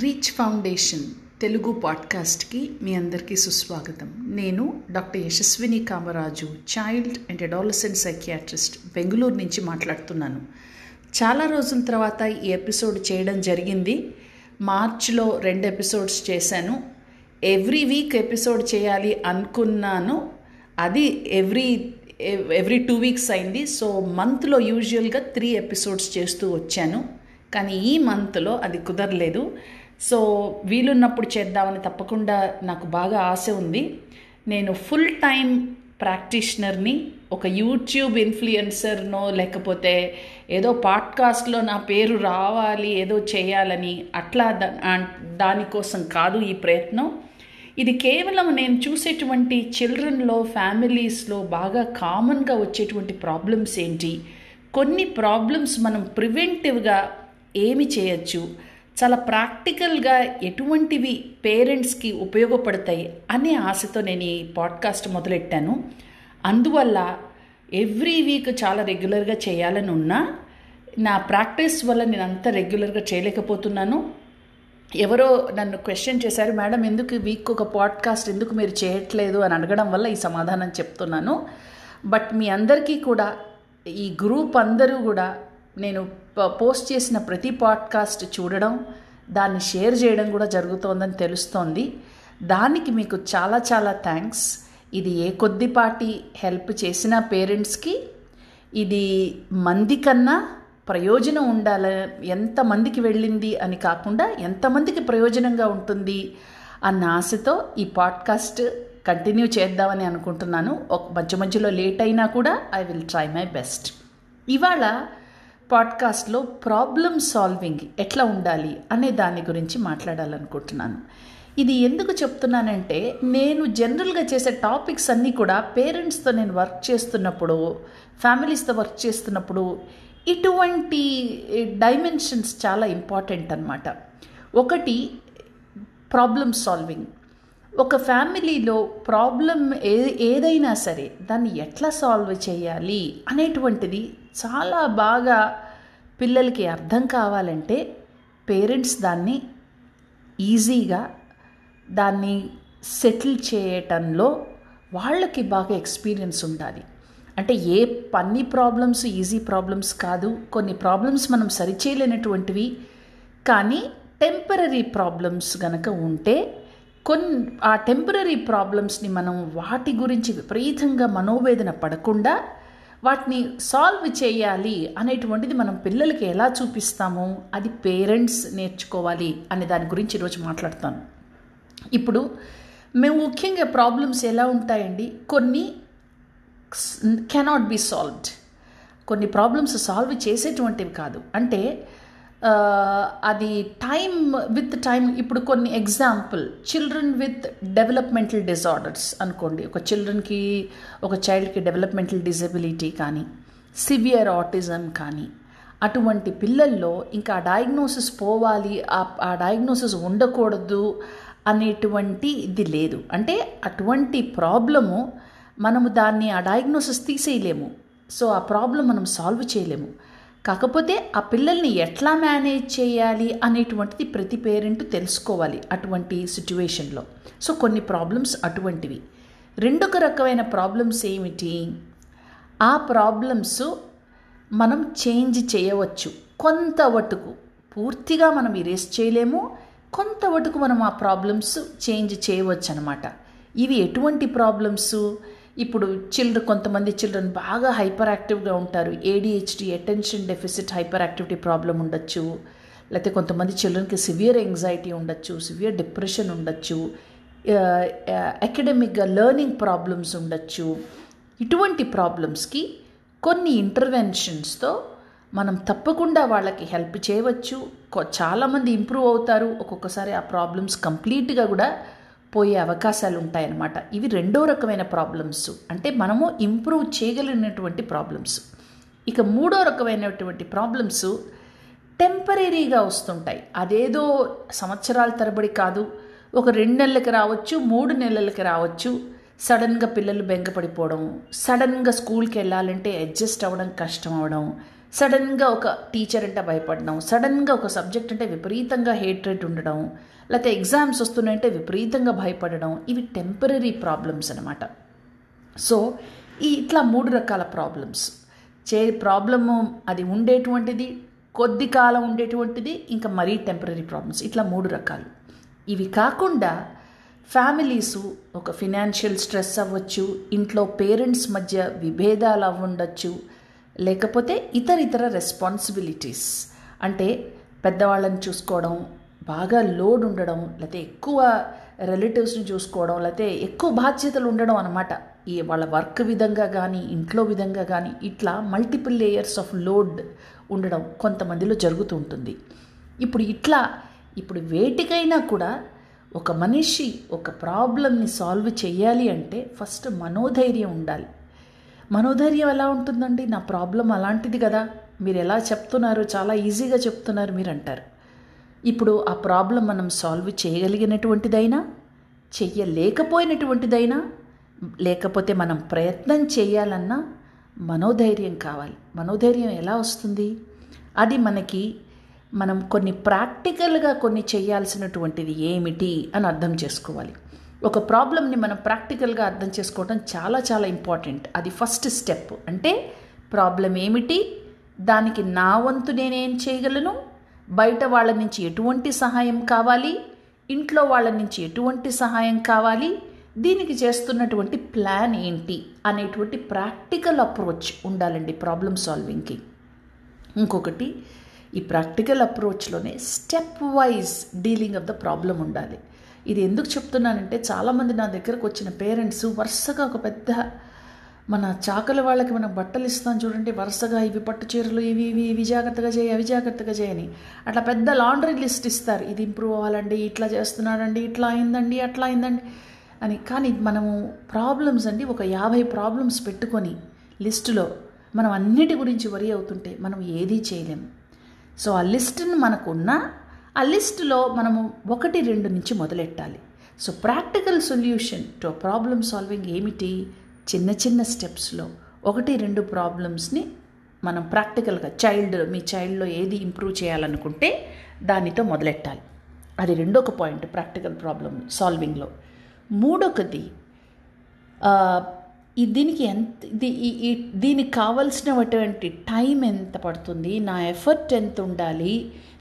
Reach foundation Telugu పాడ్కాస్ట్కి మీ అందరికీ సుస్వాగతం. నేను doctor Yashaswini Kamaraju child and adolescent psychiatrist Bengaluru నుంచి మాట్లాడుతున్నాను. చాలా రోజుల తర్వాత ఈ ఎపిసోడ్ చేయడం జరిగింది. మార్చ్లో రెండు ఎపిసోడ్స్ చేశాను. ఎవ్రీ వీక్ ఎపిసోడ్ చేయాలి అనుకున్నాను. అది ఎవ్రీ ఎవ్రీ టూ వీక్స్ అయింది. సో మంత్లో యూజువల్గా త్రీ ఎపిసోడ్స్ చేస్తూ వచ్చాను. కానీ ఈ మంత్లో అది కుదరలేదు. సో వీలున్నప్పుడు చేద్దామని తప్పకుండా నాకు బాగా ఆశ ఉంది. నేను ఫుల్ టైం ప్రాక్టీషనర్ని ఒక యూట్యూబ్ ఇన్ఫ్లుయెన్సర్నో లేకపోతే ఏదో పాడ్కాస్ట్లో నా పేరు రావాలి ఏదో చేయాలని అట్లా దానికోసం కాదు ఈ ప్రయత్నం. ఇది కేవలం నేను చూసేటువంటి చిల్డ్రన్లో ఫ్యామిలీస్లో బాగా కామన్గా వచ్చేటువంటి ప్రాబ్లమ్స్ ఏంటి? కొన్ని ప్రాబ్లమ్స్ మనం ప్రివెంటివ్గా ఏమి చేయొచ్చు? చాలా ప్రాక్టికల్గా ఎటువంటివి పేరెంట్స్కి ఉపయోగపడతాయి అనే ఆశతో నేను ఈ పాడ్కాస్ట్ మొదలెట్టాను. అందువల్ల ఎవ్రీ వీక్ చాలా రెగ్యులర్గా చేయాలని ఉన్నా నా ప్రాక్టీస్ వల్ల నేను అంత రెగ్యులర్గా చేయలేకపోతున్నాను. ఎవరో నన్ను క్వశ్చన్ చేశారు మేడం ఎందుకు వీక్ ఒక పాడ్కాస్ట్ ఎందుకు మీరు చేయట్లేదు? అని అడగడం వల్ల ఈ సమాధానం చెప్తున్నాను. బట్ మీ అందరికీ కూడా ఈ గ్రూప్ అందరూ కూడా నేను పోస్ట్ చేసిన ప్రతి పాడ్కాస్ట్ చూడడం దాన్ని షేర్ చేయడం కూడా జరుగుతోందని తెలుస్తోంది. దానికి మీకు చాలా చాలా థ్యాంక్స్. ఇది ఏ కొద్దిపాటి హెల్ప్ చేసిన పేరెంట్స్కి ఇది మంది కన్నా ప్రయోజనం ఉండాల. ఎంతమందికి వెళ్ళింది అని కాకుండా ఎంతమందికి ప్రయోజనంగా ఉంటుంది అన్న ఆశతో ఈ పాడ్కాస్ట్ కంటిన్యూ చేద్దామని అనుకుంటున్నాను. ఒక మధ్య మధ్యలో లేట్ అయినా కూడా I will try my best. ఇవాళ పాడ్కాస్ట్లో ప్రాబ్లమ్ సాల్వింగ్ ఎట్లా ఉండాలి అనే దాని గురించి మాట్లాడాలనుకుంటున్నాను. ఇది ఎందుకు చెప్తున్నానంటే నేను జనరల్గా చేసే టాపిక్స్ అన్నీ కూడా పేరెంట్స్తో నేను వర్క్ చేస్తున్నప్పుడు ఫ్యామిలీస్తో వర్క్ చేస్తున్నప్పుడు ఇటువంటి డైమెన్షన్స్ చాలా ఇంపార్టెంట్ అనమాట ఒకటి ప్రాబ్లమ్ సాల్వింగ్. ఒక ఫ్యామిలీలో ప్రాబ్లం ఏ ఏదైనా సరే దాన్ని ఎట్లా సాల్వ్ చేయాలి అనేటువంటిది చాలా బాగా పిల్లలకి అర్థం కావాలంటే పేరెంట్స్ దాన్ని ఈజీగా దాన్ని సెటిల్ చేయటంలో వాళ్ళకి బాగా ఎక్స్పీరియన్స్ ఉండాలి. అంటే ఏ పన్ని ప్రాబ్లమ్స్ ఈజీ ప్రాబ్లమ్స్ కాదు. కొన్ని ప్రాబ్లమ్స్ మనం సరిచేయలేనటువంటివి. కానీ టెంపరీ ప్రాబ్లమ్స్ గనక ఉంటే కొన్ని ఆ టెంపరీ ప్రాబ్లమ్స్ని మనం వాటి గురించి విపరీతంగా మనోవేదన పడకుండా వాటిని సాల్వ్ చేయాలి అనేటువంటిది మనం పిల్లలకి ఎలా చూపిస్తామో అది పేరెంట్స్ నేర్చుకోవాలి అనే దాని గురించి ఈరోజు మాట్లాడతాను. ఇప్పుడు మేము ముఖ్యంగా ప్రాబ్లమ్స్ ఎలా ఉంటాయండి? కొన్ని కెనాట్ బి సాల్వ్డ్ కొన్ని ప్రాబ్లమ్స్ సాల్వ్ చేసేటువంటివి కాదు. అంటే అది టైం విత్ టైం ఇప్పుడు కొన్ని example children with developmental disorders అనుకోండి. ఒక చిల్డ్రన్కి ఒక చైల్డ్కి డెవలప్మెంటల్ డిజబిలిటీ కానీ సివియర్ ఆటిజం కానీ అటువంటి పిల్లల్లో ఇంకా ఆ డయాగ్నోసిస్ పోవాలి ఆ డయాగ్నోసిస్ ఉండకూడదు అనేటువంటి ఇది లేదు. అంటే అటువంటి ప్రాబ్లము మనము దాన్ని ఆ డయాగ్నోసిస్ తీసేయలేము. సో ఆ ప్రాబ్లం మనం సాల్వ్ చేయలేము. కాకపోతే ఆ పిల్లల్ని ఎట్లా మేనేజ్ చేయాలి అనేటువంటిది ప్రతి పేరెంట్ తెలుసుకోవాలి అటువంటి సిచ్యువేషన్లో. సో కొన్ని ప్రాబ్లమ్స్ అటువంటివి. రెండొక రకమైన ప్రాబ్లమ్స్ ఏమిటి? ఆ ప్రాబ్లమ్స్ మనం చేంజ్ చేయవచ్చు. కొంత వటుకు పూర్తిగా మనం ఇరేస్ చేయలేము. కొంత వటుకు మనం ఆ ప్రాబ్లమ్స్ చేంజ్ చేయవచ్చు అనమాట ఇవి ఎటువంటి ప్రాబ్లమ్స్? ఇప్పుడు చిల్డ్రన్ కొంతమంది చిల్డ్రన్ బాగా హైపర్ యాక్టివ్గా ఉంటారు ADHD attention deficit hyperactivity problem ఉండొచ్చు. లేకపోతే కొంతమంది చిల్డ్రన్కి సివియర్ ఎంగ్జైటీ ఉండొచ్చు సివియర్ డిప్రెషన్ ఉండొచ్చు అకాడమిక్గా లెర్నింగ్ ప్రాబ్లమ్స్ ఉండొచ్చు. ఇటువంటి ప్రాబ్లమ్స్కి కొన్ని ఇంటర్వెన్షన్స్తో మనం తప్పకుండా వాళ్ళకి హెల్ప్ చేయవచ్చు. చాలామంది ఇంప్రూవ్ అవుతారు. ఒక్కొక్కసారి ఆ ప్రాబ్లమ్స్ కంప్లీట్గా కూడా పోయే అవకాశాలు ఉంటాయన్నమాట ఇవి రెండో రకమైన ప్రాబ్లమ్స్ అంటే మనము ఇంప్రూవ్ చేయగలిగినటువంటి ప్రాబ్లమ్స్ ఇక మూడో రకమైనటువంటి ప్రాబ్లమ్స్ టెంపరీగా వస్తుంటాయి. అదేదో సంవత్సరాల తరబడి కాదు ఒక రెండు నెలలకి రావచ్చు మూడు నెలలకి రావచ్చు సడన్గా పిల్లలు బెంగపడిపోవడం సడన్గా స్కూల్కి వెళ్ళాలంటే అడ్జస్ట్ అవ్వడం కష్టం అవ్వడం సడన్గా ఒక టీచర్ అంటే భయపడడం సడన్గా ఒక సబ్జెక్ట్ అంటే విపరీతంగా హేట్రేట్ ఉండడం లేకపోతే ఎగ్జామ్స్ వస్తున్నాయంటే విపరీతంగా భయపడడం ఇవి టెంపరీ ప్రాబ్లమ్స్ అనమాట సో ఈ ఇట్లా మూడు రకాల ప్రాబ్లమ్స్ చే ప్రాబ్లము అది ఉండేటువంటిది కొద్ది కాలం ఉండేటువంటిది ఇంకా మరీ టెంపరీ ప్రాబ్లమ్స్ ఇట్లా మూడు రకాలు. ఇవి కాకుండా ఫ్యామిలీస్ ఒక ఫినాన్షియల్ స్ట్రెస్ అవ్వచ్చు ఇంట్లో పేరెంట్స్ మధ్య విభేదాలు అవ్వండొచ్చు లేకపోతే ఇతర ఇతర రెస్పాన్సిబిలిటీస్ అంటే పెద్దవాళ్ళని చూసుకోవడం బాగా లోడ్ ఉండడం లేకపోతే ఎక్కువ రిలేటివ్స్ని చూసుకోవడం లేకపోతే ఎక్కువ బాధ్యతలు ఉండడం అనమాట ఈ వాళ్ళ వర్క్ విధంగా కానీ ఇంట్లో విధంగా కానీ ఇట్లా మల్టిపుల్ లేయర్స్ ఆఫ్ లోడ్ ఉండడం కొంతమందిలో జరుగుతూ ఉంటుంది. ఇప్పుడు ఇట్లా ఇప్పుడు వేటికైనా కూడా ఒక మనిషి ఒక ప్రాబ్లమ్ని సాల్వ్ చేయాలి అంటే ఫస్ట్ మనోధైర్యం ఉండాలి. మనోధైర్యం ఎలా ఉంటుందండి? నా ప్రాబ్లం అలాంటిది కదా. మీరు ఎలా చెప్తున్నారు చాలా ఈజీగా చెప్తున్నారు మీరు అంటారు ఇప్పుడు ఆ ప్రాబ్లం మనం సాల్వ్ చేయగలిగినటువంటిదైనా చెయ్యలేకపోయినటువంటిదైనా లేకపోతే మనం ప్రయత్నం చేయాలన్నా మనోధైర్యం కావాలి. మనోధైర్యం ఎలా వస్తుంది? అది మనకి మనం కొన్ని ప్రాక్టికల్గా కొన్ని చేయాల్సినటువంటిది ఏమిటి అని అర్థం చేసుకోవాలి. ఒక ప్రాబ్లమ్ని మనం ప్రాక్టికల్గా అర్థం చేసుకోవడం చాలా చాలా ఇంపార్టెంట్ అది ఫస్ట్ స్టెప్ అంటే ప్రాబ్లం ఏమిటి? దానికి నా వంతు నేనేం చేయగలను? బయట వాళ్ళ నుంచి ఎటువంటి సహాయం కావాలి? ఇంట్లో వాళ్ళ నుంచి ఎటువంటి సహాయం కావాలి? దీనికి చేస్తున్నటువంటి ప్లాన్ ఏంటి? అనేటువంటి ప్రాక్టికల్ అప్రోచ్ ఉండాలండి ప్రాబ్లం సాల్వింగ్కి ఇంకొకటి ఈ practical అప్రోచ్లోనే stepwise dealing of the problem ఉండాలి. ఇది ఎందుకు చెప్తున్నానంటే చాలామంది నా దగ్గరకు వచ్చిన పేరెంట్స్ వరుసగా ఒక పెద్ద మన చాకల వాళ్ళకి మనం బట్టలు ఇస్తాం చూడండి వరుసగా ఇవి పట్టు చీరలు ఇవి ఇవి ఇవి జాగ్రత్తగా చేయి అవి జాగ్రత్తగా చేయని అట్లా పెద్ద లాండ్రీ లిస్ట్ ఇస్తారు. ఇది ఇంప్రూవ్ అవ్వాలండి ఇట్లా చేస్తున్నాడండి ఇట్లా అయిందండి అట్లా అయిందండి అని. కానీ మనము ప్రాబ్లమ్స్ అండి ఒక యాభై ప్రాబ్లమ్స్ పెట్టుకొని లిస్టులో మనం అన్నిటి గురించి వరి అవుతుంటే మనం ఏదీ చేయలేము సో ఆ లిస్టును మనకున్న ఆ లిస్టులో మనము ఒకటి రెండు నుంచి మొదలెట్టాలి. So practical solution to problem solving ఏమిటి? చిన్న చిన్న స్టెప్స్లో ఒకటి రెండు ప్రాబ్లమ్స్ని మనం ప్రాక్టికల్గా చైల్డ్ మీ చైల్డ్లో ఏది ఇంప్రూవ్ చేయాలనుకుంటే దానితో మొదలెట్టాలి. అది రెండొక పాయింట్ ప్రాక్టికల్ ప్రాబ్లమ్ సాల్వింగ్లో మూడొకది దీనికి ఎంత ఇది దీనికి కావలసినటువంటి టైం ఎంత పడుతుంది? నా ఎఫర్ట్ ఎంత ఉండాలి?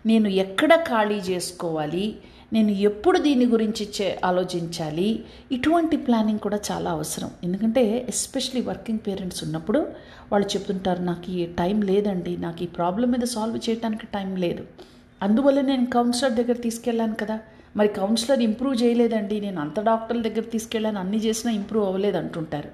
నేను ఎక్కడ ఖాళీ చేసుకోవాలి? నేను ఎప్పుడు దీని గురించి చే ఆలోచించాలి? ఇటువంటి ప్లానింగ్ కూడా చాలా అవసరం. ఎందుకంటే ఎస్పెషలీ వర్కింగ్ పేరెంట్స్ ఉన్నప్పుడు వాళ్ళు చెప్తుంటారు నాకు ఈ టైం లేదండి. నాకు ఈ ప్రాబ్లం మీద సాల్వ్ చేయడానికి టైం లేదు. అందువల్ల నేను కౌన్సిలర్ దగ్గర తీసుకెళ్ళాను కదా. మరి కౌన్సిలర్ ఇంప్రూవ్ చేయలేదండి. నేను అంత డాక్టర్ల దగ్గర తీసుకెళ్ళాను. అన్ని చేసినా ఇంప్రూవ్ అవ్వలేదు అంటుంటారు.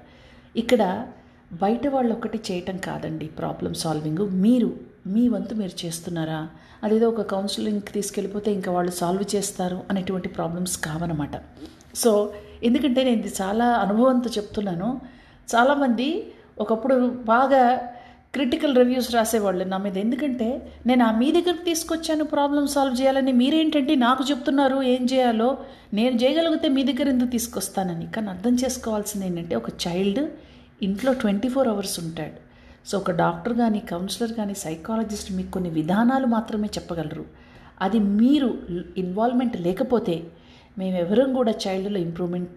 ఇక్కడ బయట వాళ్ళు ఒకటి చేయటం కాదండి ప్రాబ్లం సాల్వింగ్. మీరు మీ వంతు మీరు చేస్తున్నారా? అదేదో ఒక కౌన్సిలింగ్కి తీసుకెళ్ళిపోతే ఇంకా వాళ్ళు సాల్వ్ చేస్తారు అనేటువంటి ప్రాబ్లమ్స్ కావనమాట సో ఎందుకంటే నేను ఇది చాలా అనుభవంతో చెప్తున్నాను. చాలామంది ఒకప్పుడు బాగా క్రిటికల్ రివ్యూస్ రాసేవాళ్ళు నా మీద. ఎందుకంటే నేను ఆ మీ దగ్గరకు తీసుకొచ్చాను ప్రాబ్లం సాల్వ్ చేయాలని. మీరేంటంటే నాకు చెప్తున్నారు ఏం చేయాలో. నేను చేయగలిగితే మీ దగ్గర ఎందుకు తీసుకొస్తానని. కానీ అర్థం చేసుకోవాల్సింది ఏంటంటే ఒక చైల్డ్ ఇంట్లో ట్వంటీ ఫోర్ అవర్స్ ఉంటాడు. సో ఒక డాక్టర్ కానీ కౌన్సిలర్ కానీ సైకాలజిస్ట్ మీకు కొన్ని విధానాలు మాత్రమే చెప్పగలరు. అది మీరు ఇన్వాల్వ్మెంట్ లేకపోతే మేమెవరం కూడా చైల్డ్లో ఇంప్రూవ్మెంట్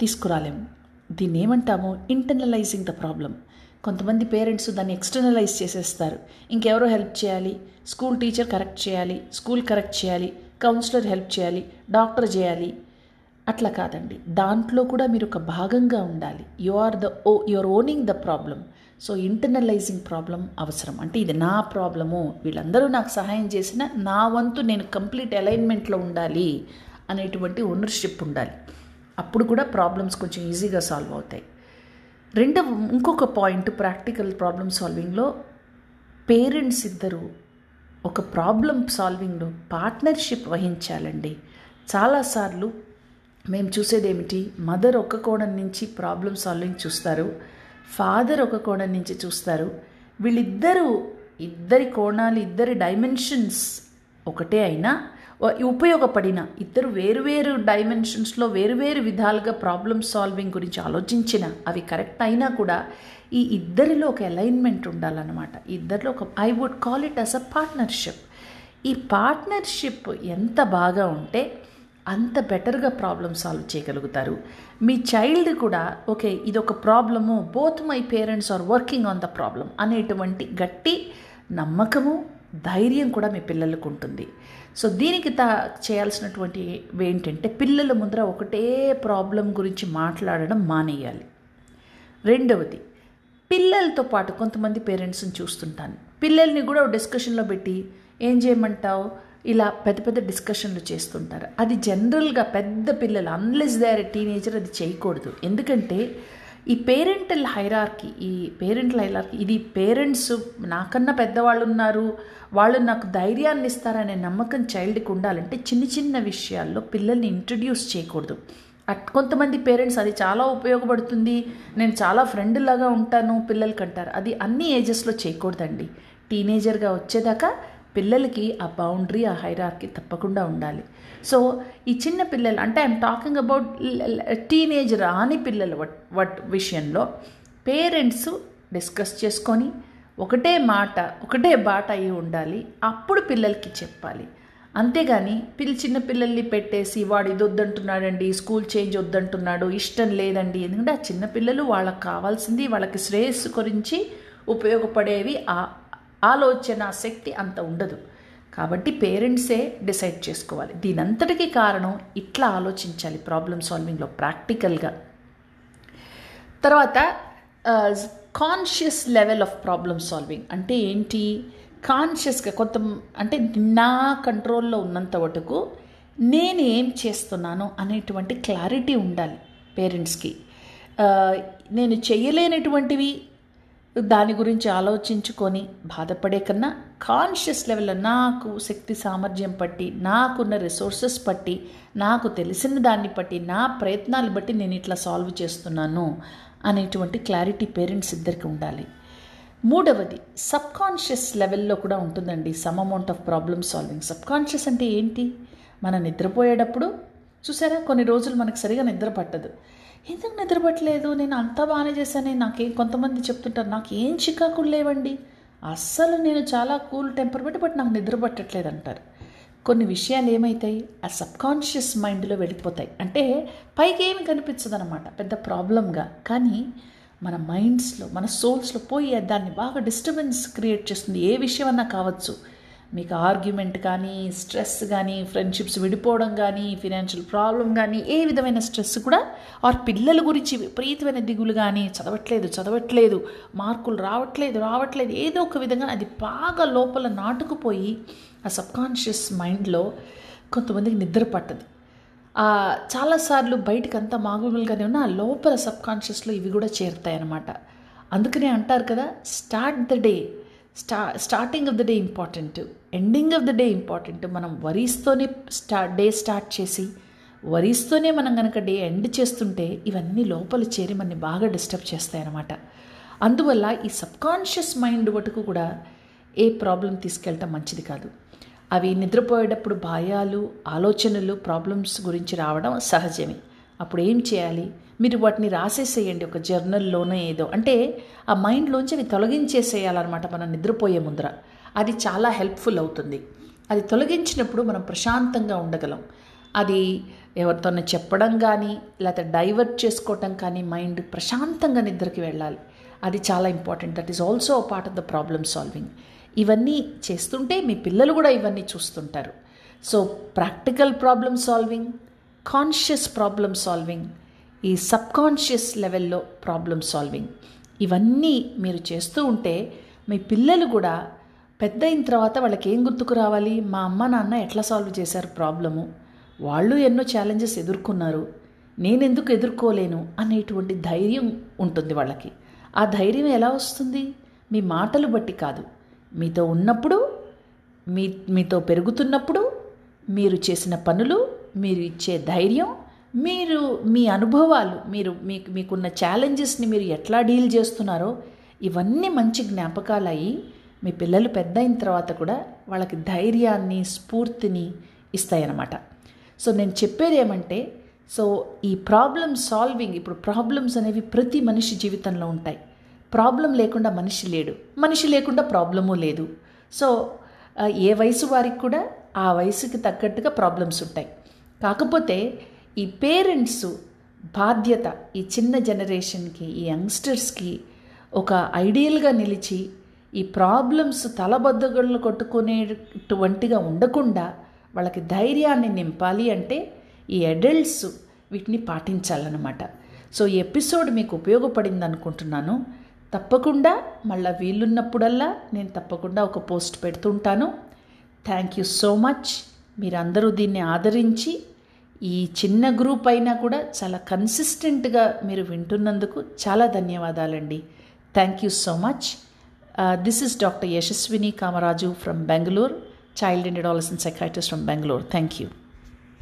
తీసుకురాలేము దీన్ని ఏమంటాము? Internalising the problem. కొంతమంది పేరెంట్స్ దాన్ని ఎక్స్టర్నలైజ్ చేసేస్తారు. ఇంకెవరో హెల్ప్ చేయాలి? స్కూల్ టీచర్ కరెక్ట్ చేయాలి? స్కూల్ కరెక్ట్ చేయాలి? కౌన్సిలర్ హెల్ప్ చేయాలి? డాక్టర్ చేయాలి? అట్లా కాదండి. దాంట్లో కూడా మీరు ఒక భాగంగా ఉండాలి. You are the oh your owning the problem. So internalising problem అవసరం. అంటే ఇది నా ప్రాబ్లము. వీళ్ళందరూ నాకు సహాయం చేసిన నా వంతు నేను కంప్లీట్ అలైన్మెంట్లో ఉండాలి అనేటువంటి ఓనర్షిప్ ఉండాలి. అప్పుడు కూడా ప్రాబ్లమ్స్ కొంచెం ఈజీగా సాల్వ్ అవుతాయి. రెండవ ఇంకొక పాయింట్ ప్రాక్టికల్ ప్రాబ్లమ్ సాల్వింగ్లో పేరెంట్స్ ఇద్దరు ఒక ప్రాబ్లం సాల్వింగ్లో పార్ట్నర్షిప్ వహించాలండి. చాలాసార్లు మేము చూసేది ఏమిటి మదర్ ఒక కోణం నుంచి ప్రాబ్లం సాల్వింగ్ చూస్తారు. ఫాదర్ ఒక కోణం నుంచి చూస్తారు. వీళ్ళిద్దరూ ఇద్దరి కోణాలు ఇద్దరి డైమెన్షన్స్ ఒకటే అయినా ఉపయోగపడిన ఇద్దరు వేరువేరు డైమెన్షన్స్లో వేరువేరు విధాలుగా ప్రాబ్లమ్ సాల్వింగ్ గురించి ఆలోచించిన అవి కరెక్ట్ అయినా కూడా ఈ ఇద్దరిలో ఒక అలైన్మెంట్ ఉండాలన్నమాట. ఇద్దరిలో ఒక I would call it as a partnership. ఈ పార్ట్నర్షిప్ ఎంత బాగా ఉంటే అంత బెటర్గా ప్రాబ్లమ్ సాల్వ్ చేయగలుగుతారు. మీ చైల్డ్ కూడా ఓకే ఇది ఒక problem both my parents are working on the problem అనేటువంటి గట్టి నమ్మకము ధైర్యం కూడా మీ పిల్లలకు ఉంటుంది. సో దీనికి తా చేయాల్సినటువంటి ఏంటంటే పిల్లల ముందర ఒకటే ప్రాబ్లం గురించి మాట్లాడడం మానేయాలి. రెండవది పిల్లలతో పాటు కొంతమంది పేరెంట్స్ని చూస్తుంటాను. పిల్లల్ని కూడా డిస్కషన్లో పెట్టి ఏం చేయమంటావు? ఇలా పెద్ద పెద్ద డిస్కషన్లు చేస్తుంటారు. అది జనరల్గా పెద్ద పిల్లలు అన్లెస్ దే ఆర్ టీనేజర్ అది చేయకూడదు. ఎందుకంటే ఈ పేరెంటల్ హైరార్కి ఈ పేరెంటల్ హైరార్కి ఇది పేరెంట్స్ నాకన్నా పెద్దవాళ్ళు ఉన్నారు వాళ్ళు నాకు ధైర్యాన్ని ఇస్తారనే నమ్మకం చైల్డ్కి ఉండాలంటే చిన్న చిన్న విషయాల్లో పిల్లల్ని ఇంట్రడ్యూస్ చేయకూడదు. అట్ కొంతమంది పేరెంట్స్ అది చాలా ఉపయోగపడుతుంది నేను చాలా ఫ్రెండ్ లాగా ఉంటాను పిల్లలకి అంటారు అది అన్ని ఏజెస్లో చేయకూడదండి. టీనేజర్గా వచ్చేదాకా పిల్లలకి ఆ బౌండరీ ఆ హైరార్కి తప్పకుండా ఉండాలి. సో ఈ చిన్న పిల్లలు అంటే ఐఎమ్ టాకింగ్ అబౌట్ టీనేజ్ రాని పిల్లలు వట్ వట్ విషయంలో పేరెంట్స్ డిస్కస్ చేసుకొని ఒకటే మాట ఒకటే బాట అయి ఉండాలి. అప్పుడు పిల్లలకి చెప్పాలి. అంతేగాని పిల్ల చిన్న పిల్లల్ని పెట్టేసి వాడు ఇది వద్దంటున్నాడండి స్కూల్ చేంజ్ వద్దంటున్నాడు ఇష్టం లేదండి. ఎందుకంటే ఆ చిన్నపిల్లలు వాళ్ళకి కావాల్సింది వాళ్ళకి శ్రేయస్సు గురించి ఉపయోగపడేవి ఆ ఆలోచన శక్తి అంత ఉండదు. కాబట్టి పేరెంట్సే డిసైడ్ చేసుకోవాలి. దీనంతటికీ కారణం ఇట్లా ఆలోచించాలి ప్రాబ్లమ్ సాల్వింగ్లో ప్రాక్టికల్గా. తర్వాత conscious level of problem solving అంటే ఏంటి? కాన్షియస్గా కొంత అంటే నా కంట్రోల్లో ఉన్నంత వరకు నేను ఏం చేస్తున్నాను అనేటువంటి క్లారిటీ ఉండాలి పేరెంట్స్కి. నేను చేయలేనటువంటివి దాని గురించి ఆలోచించుకొని బాధపడే కన్నా కాన్షియస్ లెవెల్లో నాకు శక్తి సామర్థ్యం పట్టి నాకున్న రిసోర్సెస్ పట్టి నాకు తెలిసిన దాన్ని బట్టి నా ప్రయత్నాలు బట్టి నేను ఇట్లా సాల్వ్ చేస్తున్నాను అనేటువంటి క్లారిటీ పేరెంట్స్ ఇద్దరికి ఉండాలి. మూడవది సబ్కాన్షియస్ లెవెల్లో కూడా ఉంటుందండి some amount of problem solving subconscious అంటే ఏంటి? మనం నిద్రపోయేటప్పుడు చూసారా? కొన్ని రోజులు మనకు సరిగా నిద్ర పట్టదు. ఎందుకు నిద్ర పట్టలేదు? నేను అంతా బాగానే చేశాను. నాకేం కొంతమంది చెప్తుంటారు నాకు ఏం చికాకులు లేవండి. అస్సలు నేను చాలా కూల్ టెంపర్ పెట్టి బట్ నాకు నిద్ర పట్టట్లేదు అంటారు. కొన్ని విషయాలు ఏమవుతాయి ఆ సబ్కాన్షియస్ మైండ్లో వెళ్ళిపోతాయి. అంటే పైకి ఏమి కనిపించదు అనమాట పెద్ద ప్రాబ్లంగా కానీ మన మైండ్స్లో మన సోల్స్లో పోయి దాన్ని బాగా డిస్టర్బెన్స్ క్రియేట్ చేస్తుంది ఏ విషయం అన్నా కావచ్చు. మీకు ఆర్గ్యుమెంట్ కానీ స్ట్రెస్ కానీ ఫ్రెండ్షిప్స్ విడిపోవడం కానీ ఫినాన్షియల్ ప్రాబ్లం కానీ ఏ విధమైన స్ట్రెస్ కూడా ఆర్ పిల్లల గురించి విపరీతమైన దిగులు కానీ చదవట్లేదు చదవట్లేదు మార్కులు రావట్లేదు రావట్లేదు ఏదో ఒక విధంగా అది బాగా లోపల నాటుకుపోయి ఆ సబ్కాన్షియస్ మైండ్లో కొంతమందికి నిద్ర పట్టదు. చాలాసార్లు బయటకు అంతా మామూలుగానే ఉన్న ఆ లోపల సబ్కాన్షియస్లో ఇవి కూడా చేరుతాయి అన్నమాట అందుకనే అంటారు కదా start the day sta starting of the day important ending of the day important మనం వరీస్తోనే స్టా డే స్టార్ట్ చేసి వరీస్తోనే మనం కనుక డే ఎండ్ చేస్తుంటే ఇవన్నీ లోపల చేరి మనని బాగా డిస్టర్బ్ చేస్తాయన్నమాట. అందువల్ల ఈ సబ్కాన్షియస్ మైండ్ వటుకు కూడా ఏ ప్రాబ్లం తీసుకెళ్ళటం మంచిది కాదు. అవి నిద్రపోయేటప్పుడు భయాలు ఆలోచనలు ప్రాబ్లమ్స్ గురించి రావడం సహజమే. అప్పుడు ఏం చేయాలి? మీరు వాటిని రాసేసేయండి ఒక జర్నల్లోనే ఏదో. అంటే ఆ మైండ్లోంచి అవి తొలగించేసేయాలన్నమాట మనం నిద్రపోయే ముందర. అది చాలా హెల్ప్ఫుల్ అవుతుంది. అది తొలగించినప్పుడు మనం ప్రశాంతంగా ఉండగలం. అది ఎవరితోనో చెప్పడం కానీ లేకపోతే డైవర్ట్ చేసుకోవటం కానీ మైండ్ ప్రశాంతంగా నిద్రకి వెళ్ళాలి. అది చాలా important. That is also part of the problem solving. ఇవన్నీ చేస్తుంటే మీ పిల్లలు కూడా ఇవన్నీ చూస్తుంటారు. So practical problem solving conscious problem solving ఈ సబ్కాన్షియస్ లెవెల్లో ప్రాబ్లమ్ సాల్వింగ్ ఇవన్నీ మీరు చేస్తూ ఉంటే మీ పిల్లలు కూడా పెద్ద అయిన తర్వాత వాళ్ళకి ఏం గుర్తుకు రావాలి? మా అమ్మ నాన్న ఎట్లా సాల్వ్ చేశారు ప్రాబ్లము వాళ్ళు ఎన్నో ఛాలెంజెస్ ఎదుర్కొన్నారు. నేనెందుకు ఎదుర్కోలేను? అనేటువంటి ధైర్యం ఉంటుంది వాళ్ళకి. ఆ ధైర్యం ఎలా వస్తుంది? మీ మాటలు బట్టి కాదు. మీతో ఉన్నప్పుడు మీ మీతో పెరుగుతున్నప్పుడు మీరు చేసిన పనులు మీరు ఇచ్చే ధైర్యం మీరు మీ అనుభవాలు మీరు మీకు మీకున్న ఛాలెంజెస్ని మీరు ఎట్లా డీల్ చేస్తున్నారో ఇవన్నీ మంచి జ్ఞాపకాలు అయ్యి మీ పిల్లలు పెద్ద అయిన తర్వాత కూడా వాళ్ళకి ధైర్యాన్ని స్ఫూర్తిని ఇస్తాయన్నమాట. సో నేను చెప్పేది ఏమంటే సో ఈ ప్రాబ్లమ్ సాల్వింగ్ ఇప్పుడు ప్రాబ్లమ్స్ అనేవి ప్రతి మనిషి జీవితంలో ఉంటాయి. ప్రాబ్లం లేకుండా మనిషి లేడు. మనిషి లేకుండా ప్రాబ్లము లేదు. సో ఏ వయసు వారికి కూడా ఆ వయసుకి తగ్గట్టుగా ప్రాబ్లమ్స్ ఉంటాయి. కాకపోతే ఈ పేరెంట్స్ బాధ్యత ఈ చిన్న జనరేషన్కి ఈ యంగ్స్టర్స్కి ఒక ఐడియల్గా నిలిచి ఈ ప్రాబ్లమ్స్ తలబద్దగళ్ళు కొట్టుకునేటువంటిగా ఉండకుండా వాళ్ళకి ధైర్యాన్ని నింపాలి అంటే ఈ అడల్ట్స్ వీటిని పాటించాలన్నమాట. సో ఈ ఎపిసోడ్ మీకు ఉపయోగపడింది అనుకుంటున్నాను తప్పకుండా మళ్ళీ వీలున్నప్పుడల్లా నేను తప్పకుండా ఒక పోస్ట్ పెడుతుంటాను థ్యాంక్ యూ సో మచ్. మీరందరూ దీన్ని ఆదరించి ఈ చిన్న గ్రూప్ అయినా కూడా చాలా కన్సిస్టెంట్గా మీరు వింటున్నందుకు చాలా ధన్యవాదాలండి. Thank you so much this is doctor Yashaswini Kamaraju from Bengaluru child and adolescent psychiatrist from Bengaluru thank you